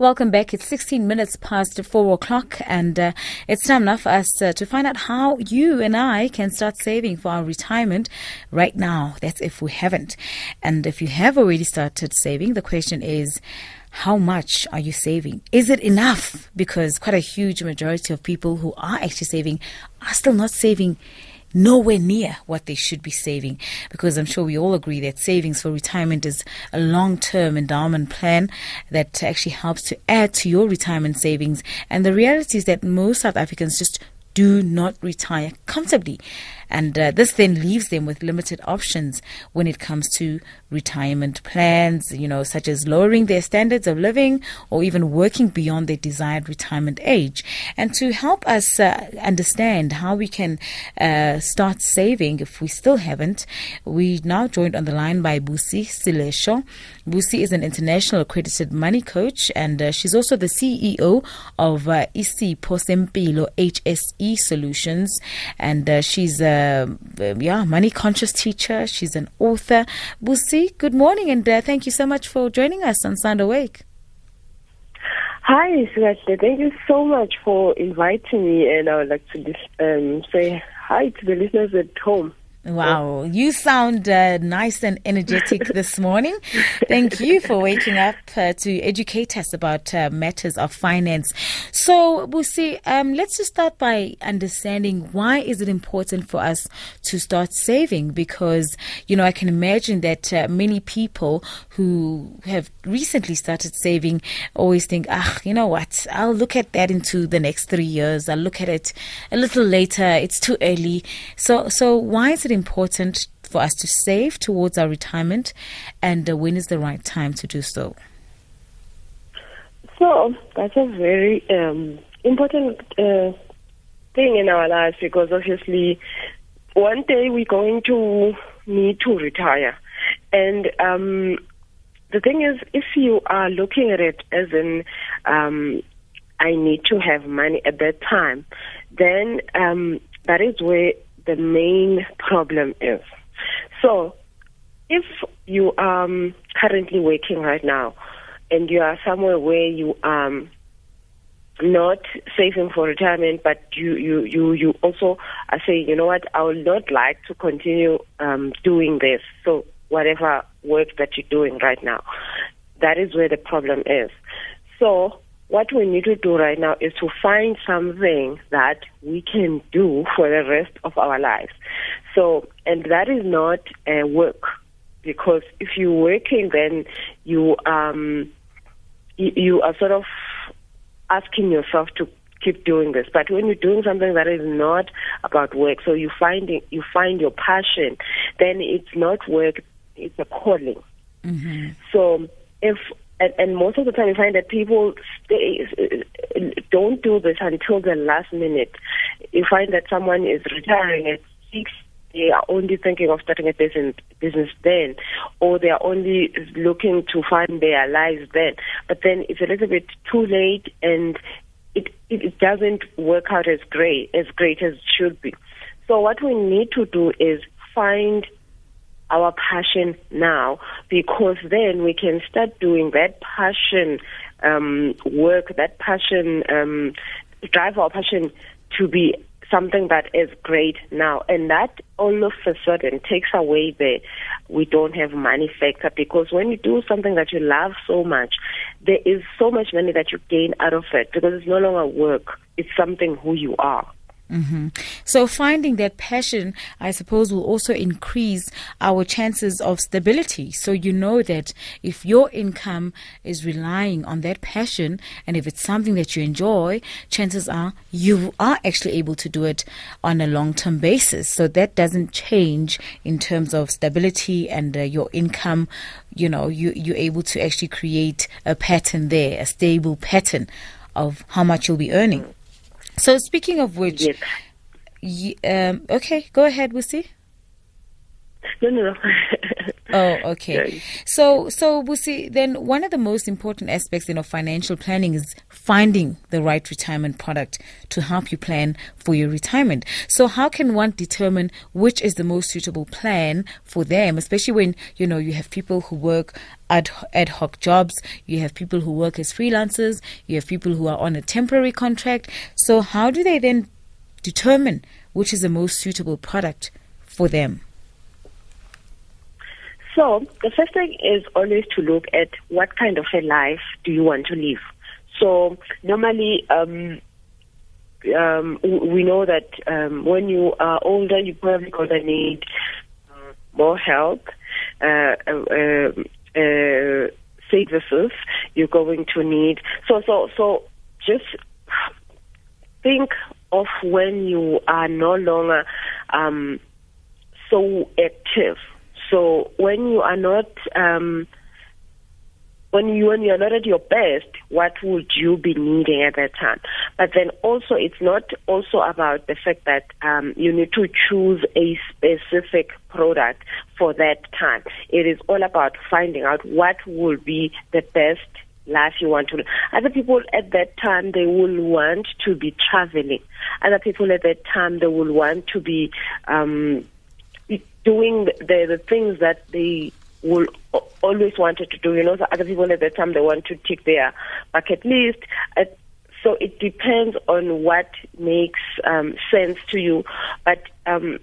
Welcome back. It's 16 minutes past 4 o'clock, and uh, it's time now for us uh, to find out how you and I can start saving for our retirement right now. That's if we haven't. And if you have already started saving, the question is, how much are you saving? Is it enough? Because quite a huge majority of people who are actually saving are still not saving nowhere near what they should be saving because I'm sure we all agree that savings for retirement is a long term endowment plan that actually helps to add to your retirement savings. And the reality is that most South Africans just do not retire comfortably. And uh, this then leaves them with limited options when it comes to retirement plans, you know, such as lowering their standards of living or even working beyond their desired retirement age. And to help us uh, understand how we can uh, start saving if we still haven't, we now joined on the line by Busi Selesho. Busi is an international accredited money coach and uh, she's also the CEO of uh, Isipho Sempilo HSE Solutions. And uh, she's uh, yeah, money conscious teacher. She's an author. Busi, good morning, and uh, thank you so much for joining us on Sound Awake. Hi, Sylvester. Thank you so much for inviting me, and I would like to um, say hi to the listeners at home. Wow, you sound uh, nice and energetic this morning. Thank you for waking up uh, to educate us about uh, matters of finance. So, Busi, um, let's just start by understanding why is it important for us to start saving? Because you know, I can imagine that uh, many people who have recently started saving always think, ah, you know what? I'll look at that into the next three years. I'll look at it a little later. It's too early. So, so why is it important for us to save towards our retirement, and uh, when is the right time to do so? So that's a very um, important uh, thing in our lives because obviously one day we're going to need to retire, and um, the thing is, if you are looking at it as in um, I need to have money at that time, then um, that is where the main problem is. So, if you are um, currently working right now and you are somewhere where you are um, not saving for retirement, but you, you, you, you also are saying, you know what, I would not like to continue um, doing this. So, whatever work that you're doing right now, that is where the problem is. So, what we need to do right now is to find something that we can do for the rest of our lives. So, and that is not uh, work because if you're working, then you um you, you are sort of asking yourself to keep doing this. But when you're doing something that is not about work, so you find it, you find your passion, then it's not work; it's a calling. Mm-hmm. So if and, and most of the time you find that people stay, don't do this until the last minute. You find that someone is retiring at six, they are only thinking of starting a business, then, or they are only looking to find their lives then. But then it's a little bit too late, and it it doesn't work out as great as great as it should be. So what we need to do is find our passion now because then we can start doing that passion um, work, that passion, um, drive our passion to be something that is great now. And that all of a sudden takes away the we don't have money factor because when you do something that you love so much, there is so much money that you gain out of it because it's no longer work. It's something who you are. Mm-hmm. So, finding that passion, I suppose, will also increase our chances of stability. So, you know that if your income is relying on that passion and if it's something that you enjoy, chances are you are actually able to do it on a long term basis. So, that doesn't change in terms of stability and uh, your income. You know, you, you're able to actually create a pattern there, a stable pattern of how much you'll be earning. So speaking of which, yes. y- um, okay, go ahead, Busi. No, no, no. Oh, okay. Yeah. So, so Busi, then one of the most important aspects in of financial planning is finding the right retirement product to help you plan for your retirement. So, how can one determine which is the most suitable plan for them, especially when you know you have people who work ad, ad hoc jobs, you have people who work as freelancers, you have people who are on a temporary contract. So, how do they then determine which is the most suitable product for them? So the first thing is always to look at what kind of a life do you want to live. So normally, um, um, we know that um, when you are older, you probably gonna need uh, more help, uh, uh, uh, services. You're going to need so so so. Just think of when you are no longer um, so active so when you are not um, when you when you are not at your best, what would you be needing at that time? But then also, it's not also about the fact that um, you need to choose a specific product for that time. It is all about finding out what will be the best life you want to live. Other people at that time they will want to be traveling. Other people at that time they will want to be um, doing the, the things that they will always wanted to do. You know, so other people at that time they want to tick their bucket list. So it depends on what makes um, sense to you. But um,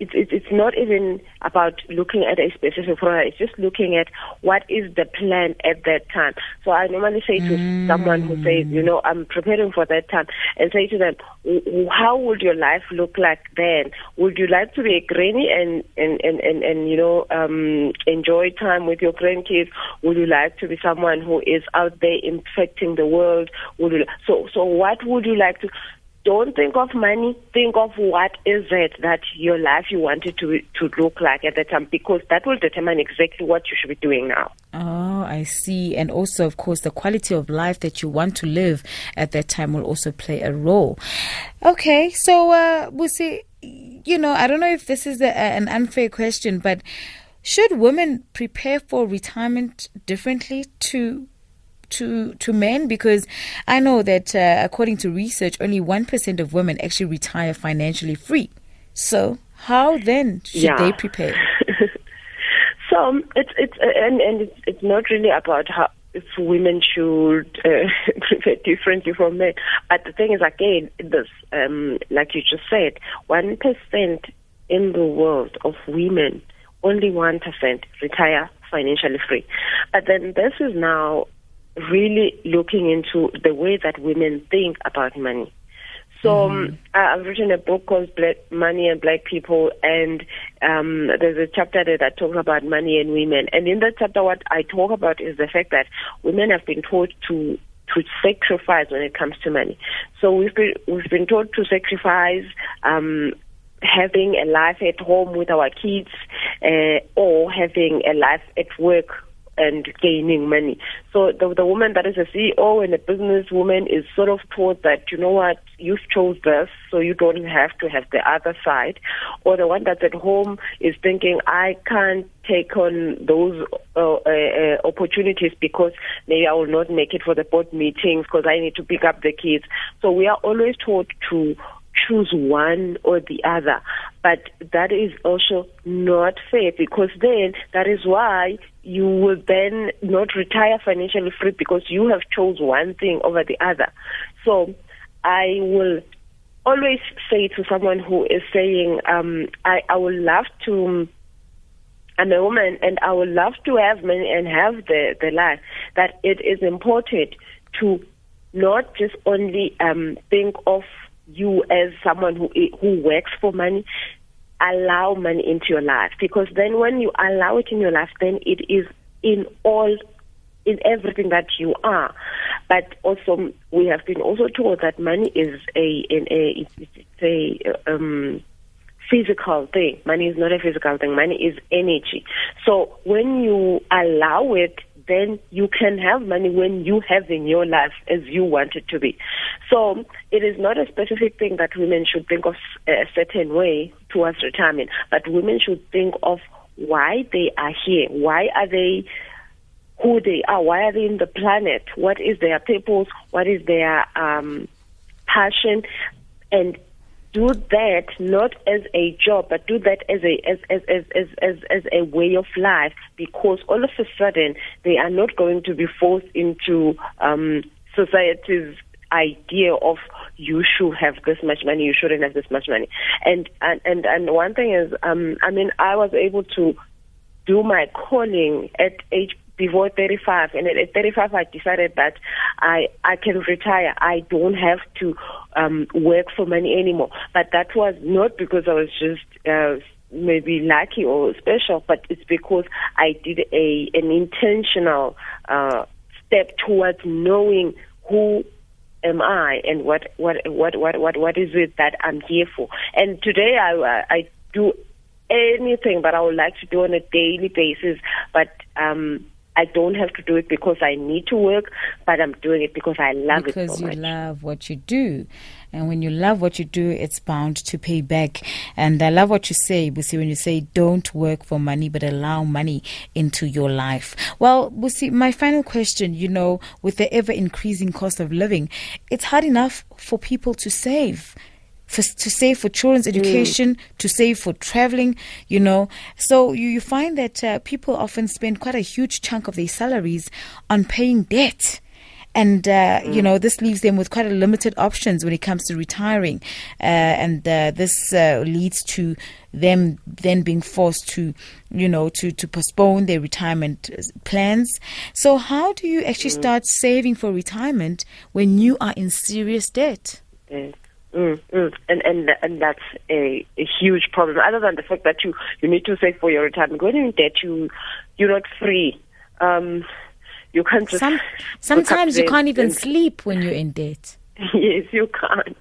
it's, it's, not even about looking at a specific product. It's just looking at what is the plan at that time. So I normally say to mm. someone who says, you know, I'm preparing for that time, and say to them, how would your life look like then? Would you like to be a granny and and and and, and you know um, enjoy time with your grandkids? Would you like to be someone who is out there infecting the world? Would you, so so what would you like to? Don't think of money. Think of what is it that your life you wanted to to look like at that time, because that will determine exactly what you should be doing now. Oh, I see. And also, of course, the quality of life that you want to live at that time will also play a role. Okay, so uh, we'll see. You know, I don't know if this is a, an unfair question, but should women prepare for retirement differently to to to men because I know that uh, according to research, only one percent of women actually retire financially free. So how then should yeah. they prepare? so um, it's it's uh, and and it's, it's not really about how if women should uh, prepare differently from men. But the thing is, again, this um, like you just said, one percent in the world of women, only one percent retire financially free. But then this is now really looking into the way that women think about money. So mm-hmm. um, I've written a book called Black Money and Black People, and um, there's a chapter there that talks about money and women. And in that chapter, what I talk about is the fact that women have been taught to to sacrifice when it comes to money. So we've been we've been taught to sacrifice um, having a life at home with our kids, uh, or having a life at work and gaining money. So the, the woman that is a CEO and a businesswoman is sort of taught that, you know what, you've chose this, so you don't have to have the other side. Or the one that's at home is thinking, I can't take on those uh, uh, uh opportunities because maybe I will not make it for the board meetings because I need to pick up the kids. So we are always taught to choose one or the other. But that is also not fair because then that is why you will then not retire financially free because you have chose one thing over the other. So I will always say to someone who is saying, um, I, I would love to I'm a woman and I would love to have money and have the, the life, that it is important to not just only um, think of you as someone who who works for money allow money into your life. Because then when you allow it in your life then it is in all in everything that you are. But also we have been also told that money is a in a it's a um physical thing. Money is not a physical thing. Money is energy. So when you allow it then you can have money when you have in your life as you want it to be. So it is not a specific thing that women should think of a certain way towards retirement, but women should think of why they are here. Why are they who they are? Why are they in the planet? What is their purpose? What is their um, passion? And do that not as a job, but do that as a as as, as, as, as, as a way of life. Because all of a sudden they are not going to be forced into um, society's idea of you should have this much money, you shouldn't have this much money. And and and, and one thing is, um, I mean, I was able to do my calling at age before 35 and at 35 I decided that I I can retire. I don't have to um work for money anymore. But that was not because I was just uh, maybe lucky or special but it's because I did a an intentional uh step towards knowing who am I and what what what what what what is it that I'm here for? And today I I do anything that I would like to do on a daily basis, but um I don't have to do it because I need to work, but I'm doing it because I love because it so you much. love what you do. And when you love what you do, it's bound to pay back. And I love what you say, Busi, when you say don't work for money, but allow money into your life. Well, Busi, my final question, you know, with the ever increasing cost of living, it's hard enough for people to save for, to save for children's education, mm. to save for traveling, you know. So you, you find that uh, people often spend quite a huge chunk of their salaries on paying debt. And, uh, mm. you know, this leaves them with quite a limited options when it comes to retiring. Uh, and uh, this uh, leads to them then being forced to, you know, to, to postpone their retirement uh, plans. So how do you actually mm. start saving for retirement when you are in serious debt? Yes. Mm, mm. And and and that's a, a huge problem. Other than the fact that you you need to save for your retirement, when you're in debt, you you're not free. Um, you can't just. Some, sometimes you can't even sleep when you're in debt. Yes, you can't.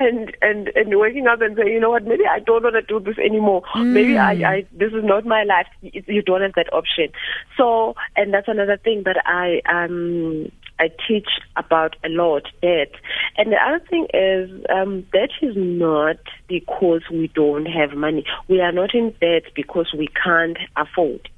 And and and waking up and saying, you know what, maybe I don't want to do this anymore. Mm. Maybe I, I this is not my life. You don't have that option. So, and that's another thing that I um I teach about a lot, debt. And the other thing is, um, debt is not because we don't have money. We are not in debt because we can't afford.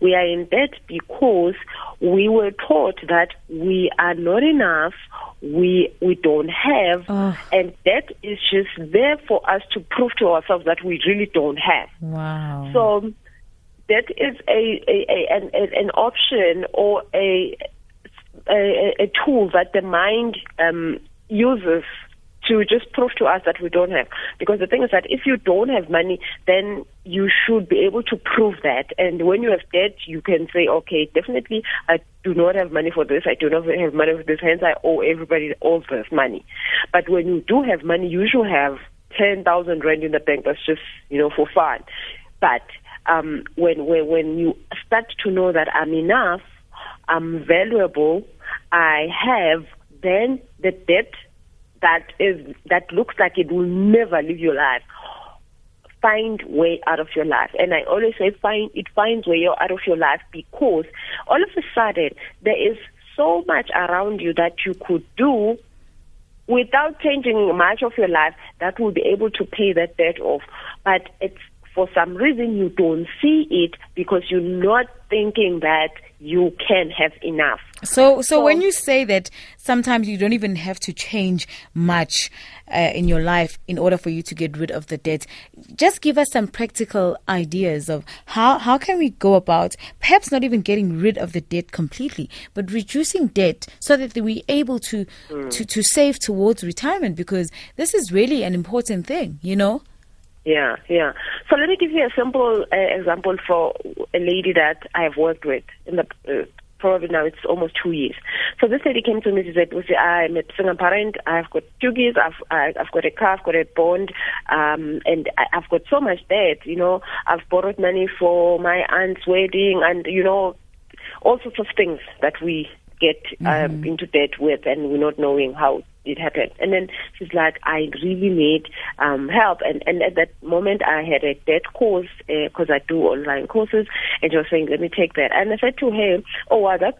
We are in debt because we were taught that we are not enough, we we don't have, oh. and that is just there for us to prove to ourselves that we really don't have. Wow. So that is a, a, a an, an option or a a, a tool that the mind um, uses to just prove to us that we don't have. Because the thing is that if you don't have money, then you should be able to prove that. And when you have debt, you can say, okay, definitely I do not have money for this. I do not have money for this. Hence, I owe everybody all this money. But when you do have money, you should have 10,000 rand in the bank. That's just, you know, for fun. But um, when, when, when you start to know that I'm enough, I'm valuable, I have, then the debt that is that looks like it will never leave your life find way out of your life. And I always say find it finds way out of your life because all of a sudden there is so much around you that you could do without changing much of your life that will be able to pay that debt off. But it's for some reason you don't see it because you're not thinking that you can have enough. So, so, so, when you say that sometimes you don't even have to change much uh, in your life in order for you to get rid of the debt, just give us some practical ideas of how how can we go about perhaps not even getting rid of the debt completely, but reducing debt so that we're able to mm. to to save towards retirement because this is really an important thing, you know. Yeah, yeah. So let me give you a simple uh, example for a lady that I have worked with in the uh, probably now it's almost two years. So this lady came to me and said, "Busi, I'm a single parent. I've got two kids. I've I've got a car. I've got a bond, um, and I've got so much debt. You know, I've borrowed money for my aunt's wedding, and you know, all sorts of things that we get um, mm-hmm. into debt with, and we're not knowing how it happened. And then she's like, I really need um, help. And, and at that moment, I had a debt course because uh, I do online courses. And she was saying, let me take that. And I said to her, oh, wow, that's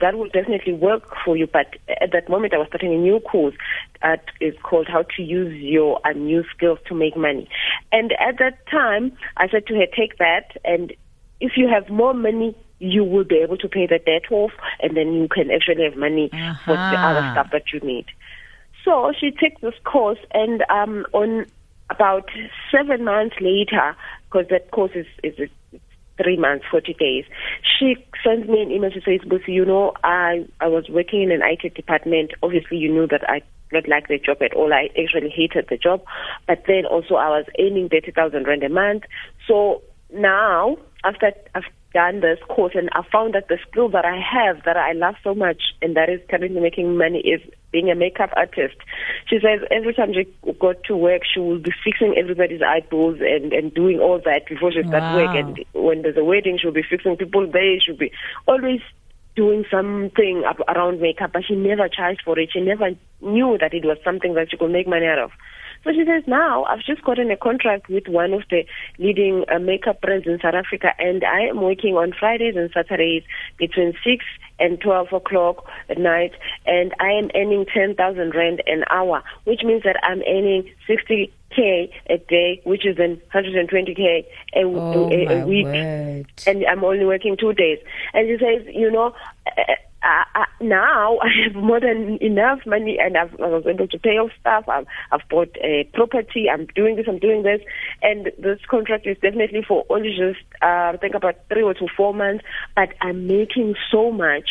that will definitely work for you. But at that moment, I was starting a new course that is called How to Use Your New Skills to Make Money. And at that time, I said to her, take that, and if you have more money, you will be able to pay the debt off, and then you can actually have money uh-huh. for the other stuff that you need. So she takes this course, and um, on about seven months later, because that course is, is three months, 40 days. She sends me an email. She says, Busi, you know, I, I was working in an IT department. Obviously, you knew that I not like the job at all. I actually hated the job. But then also I was earning 30,000 rand a month. So now, after I've done this course and I found that the skill that I have that I love so much and that is currently making money is being a makeup artist. She says every time she got to work, she will be fixing everybody's eyeballs and, and doing all that before she starts wow. work. And when there's a wedding, she'll be fixing people there. She'll be always doing something around makeup, but she never charged for it. She never knew that it was something that she could make money out of. So she says, now I've just gotten a contract with one of the leading uh, makeup brands in South Africa, and I am working on Fridays and Saturdays between 6 and 12 o'clock at night, and I am earning 10,000 Rand an hour, which means that I'm earning 60 k a day, which is then 120k a, oh, a, a week, word. and I'm only working two days. And she says, you know, uh, uh, now I have more than enough money and I've, I was able to pay off stuff. I've, I've bought a property. I'm doing this. I'm doing this. And this contract is definitely for only just, uh, I think about three or two, four months. But I'm making so much.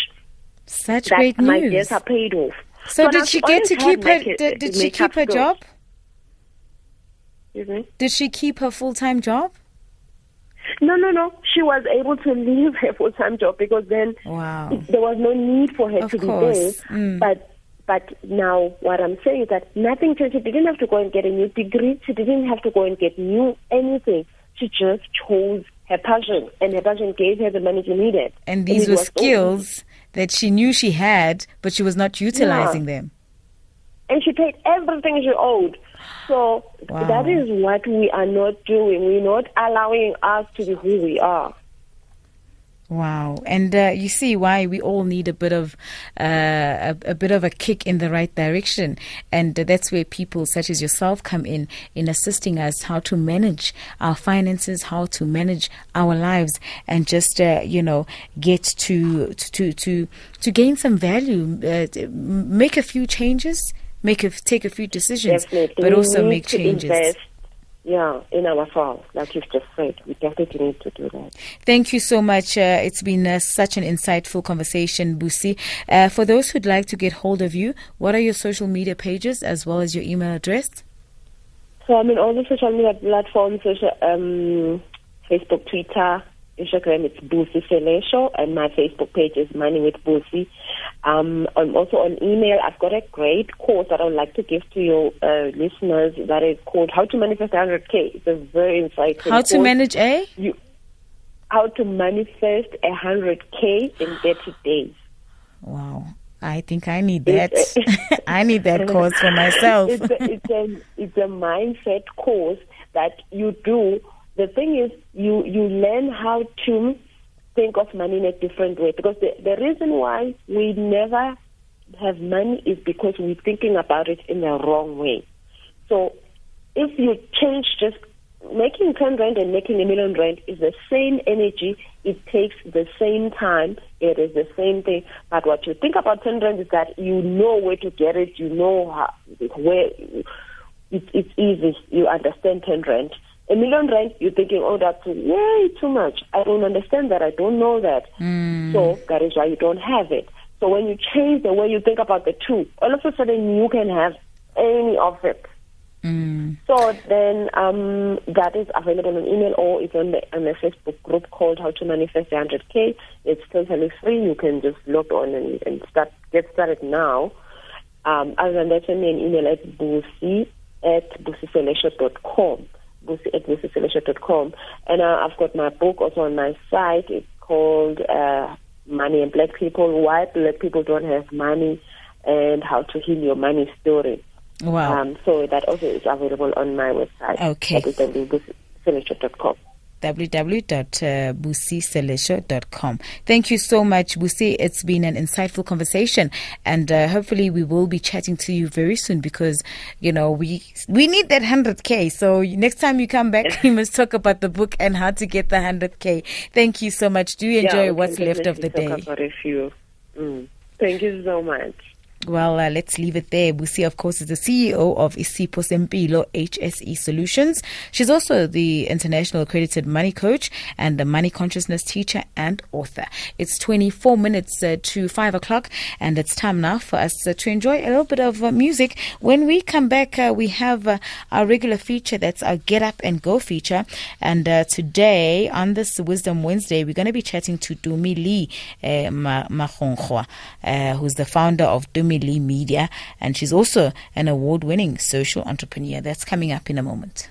Such that great my news. debts are paid off. So, did she get to keep her? Did, did she keep her job? Excuse me? Did she keep her full time job? No, no, no. She was able to leave her full time job because then wow. there was no need for her of to course. be there. Mm. But but now what I'm saying is that nothing changed. She didn't have to go and get a new degree. She didn't have to go and get new anything. She just chose her passion, and her passion gave her the money she needed. And these and were skills that she knew she had, but she was not utilizing yeah. them. And she paid everything she owed. So wow. that is what we are not doing. We're not allowing us to be who we are. Wow, and uh, you see why we all need a bit of uh, a, a, bit of a kick in the right direction, and that's where people such as yourself come in in assisting us how to manage our finances, how to manage our lives, and just uh, you know get to to to to gain some value, uh, make a few changes, make a, take a few decisions, Definitely. but we also need make to changes. Invest, yeah, in ourselves, like you've just said. We definitely need to do that. Thank you so much. Uh, it's been uh, such an insightful conversation, Busi. Uh, for those who'd like to get hold of you, what are your social media pages as well as your email address? So I'm in all the social media platforms, social, um, Facebook, Twitter, Instagram, it's Busi Selesho, and my Facebook page is Money with Busi. Um, I'm also on email. I've got a great course that I would like to give to your uh, listeners that is called How to Manifest 100K. It's a very insightful How to course. manage a? You, how to manifest 100K in 30 days. Wow. I think I need that. I need that course for myself. it's, a, it's, a, it's a mindset course that you do the thing is you you learn how to think of money in a different way because the, the reason why we never have money is because we're thinking about it in the wrong way. So if you change just making 10 rand and making a million rand is the same energy, it takes the same time, it is the same thing. But what you think about 10 rand is that you know where to get it, you know how, where, it, it's easy, you understand 10 rand a million rand, you're thinking, oh, that's way too much. I don't understand that. I don't know that. Mm. So that is why you don't have it. So when you change the way you think about the two, all of a sudden you can have any of it. Mm. So then um, that is available on email or it's on the, on the Facebook group called How to Manifest 100K. It's totally free. You can just log on and, and start get started now. Um, other than that, send me an email at busi at busiselesho.com at busiselesho.com. And uh, I've got my book also on my site. It's called uh, Money and Black People, Why Black People Don't Have Money and How to Heal Your Money Story. Wow. Um, so that also is available on my website. Okay. Busiselesho.com. www.busiselesho.com. Thank you so much, Busi. It's been an insightful conversation, and uh, hopefully we will be chatting to you very soon because you know we we need that hundred k. So next time you come back, you must talk about the book and how to get the hundred k. Thank you so much. Do you enjoy yeah, what's left of the day? About a few. Mm. Thank you so much. Well, uh, let's leave it there. Busi, of course, is the CEO of Isipho Sempilo HSE Solutions. She's also the international accredited money coach and the money consciousness teacher and author. It's 24 minutes uh, to 5 o'clock, and it's time now for us uh, to enjoy a little bit of uh, music. When we come back, uh, we have uh, our regular feature that's our Get Up and Go feature. And today, on this Wisdom Wednesday, we're going to be chatting to Dumi Lee uh, who's the founder of Dumi Media, and she's also an award winning social entrepreneur. That's coming up in a moment.